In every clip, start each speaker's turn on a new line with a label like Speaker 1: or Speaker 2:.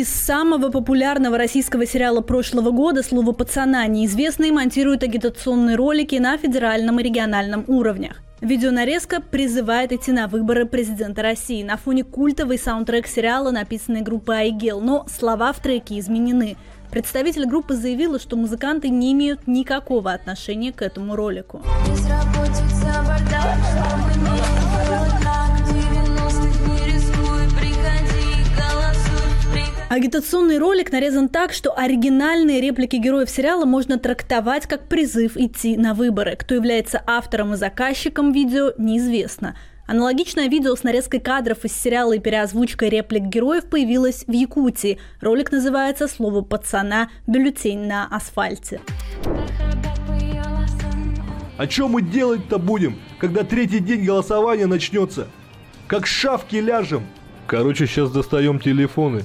Speaker 1: Из самого популярного российского сериала прошлого года «Слово пацана» неизвестные монтируют агитационные ролики на федеральном и региональном уровнях. Видеонарезка призывает идти на выборы президента России на фоне культовый саундтрек сериала, написанный группой Айгел, но слова в треке изменены. Представитель группы заявила, что музыканты не имеют никакого отношения к этому ролику. Безработица, бардак, Агитационный ролик нарезан так, что оригинальные реплики героев сериала можно трактовать как призыв идти на выборы. Кто является автором и заказчиком видео, неизвестно. Аналогичное видео с нарезкой кадров из сериала и переозвучкой реплик героев появилось в Якутии. Ролик называется «Слово пацана. Бюллетень на асфальте».
Speaker 2: А что мы делать-то будем, когда третий день голосования начнется? Как шавки ляжем? Короче, сейчас достаем телефоны,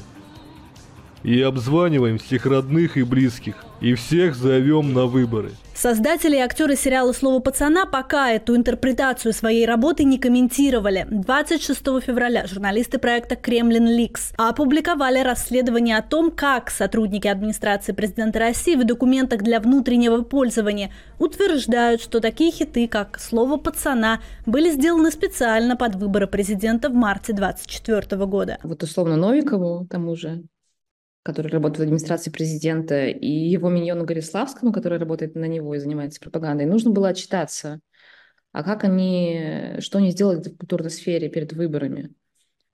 Speaker 2: и обзваниваем всех родных и близких, и всех зовем на выборы.
Speaker 1: Создатели и актеры сериала «Слово пацана» пока эту интерпретацию своей работы не комментировали. 26 февраля журналисты проекта «Кремлин Ликс» опубликовали расследование о том, как сотрудники администрации президента России в документах для внутреннего пользования утверждают, что такие хиты, как «Слово пацана», были сделаны специально под выборы президента в марте 2024 года.
Speaker 3: Вот условно Новикову, тому же, который работает в администрации президента, и его миньону Гориславскому, который работает на него и занимается пропагандой, нужно было отчитаться. А как они, что они сделали в культурной сфере перед выборами?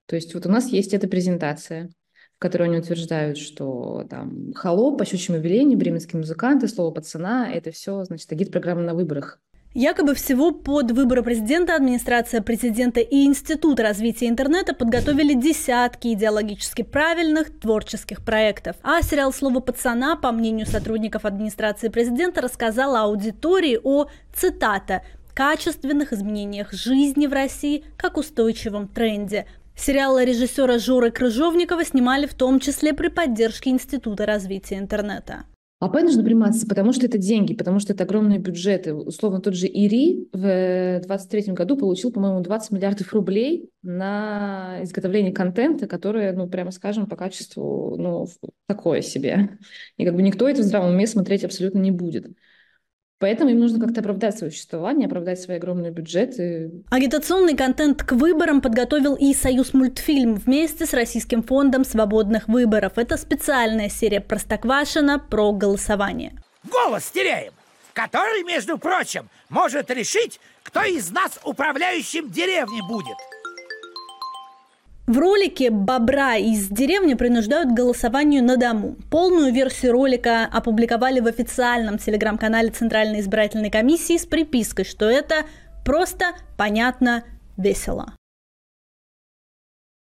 Speaker 3: То есть вот у нас есть эта презентация, в которой они утверждают, что там холоп, по щучьему велению, бременские музыканты, слово пацана, это все, значит, агит-программа на выборах.
Speaker 1: Якобы всего под выборы президента администрация президента и Институт развития интернета подготовили десятки идеологически правильных творческих проектов. А сериал «Слово пацана», по мнению сотрудников администрации президента, рассказал аудитории о, цитата, качественных изменениях жизни в России как устойчивом тренде. Сериалы режиссера Жоры Крыжовникова снимали в том числе при поддержке Института развития интернета.
Speaker 3: АП нужно приниматься, потому что это деньги, потому что это огромные бюджеты. Условно, тот же ИРИ в 2023 году получил, по-моему, 20 миллиардов рублей на изготовление контента, которое, ну, прямо скажем, по качеству, ну, такое себе. И как бы никто это в здравом уме смотреть абсолютно не будет. Поэтому им нужно как-то оправдать свое существование, оправдать свои огромные бюджеты.
Speaker 1: Агитационный контент к выборам подготовил и Союз мультфильм вместе с Российским фондом свободных выборов. Это специальная серия Простоквашина про голосование.
Speaker 4: Голос теряем, который, между прочим, может решить, кто из нас управляющим деревней будет.
Speaker 1: В ролике бобра из деревни принуждают к голосованию на дому. Полную версию ролика опубликовали в официальном телеграм-канале Центральной избирательной комиссии с припиской, что это просто, понятно, весело.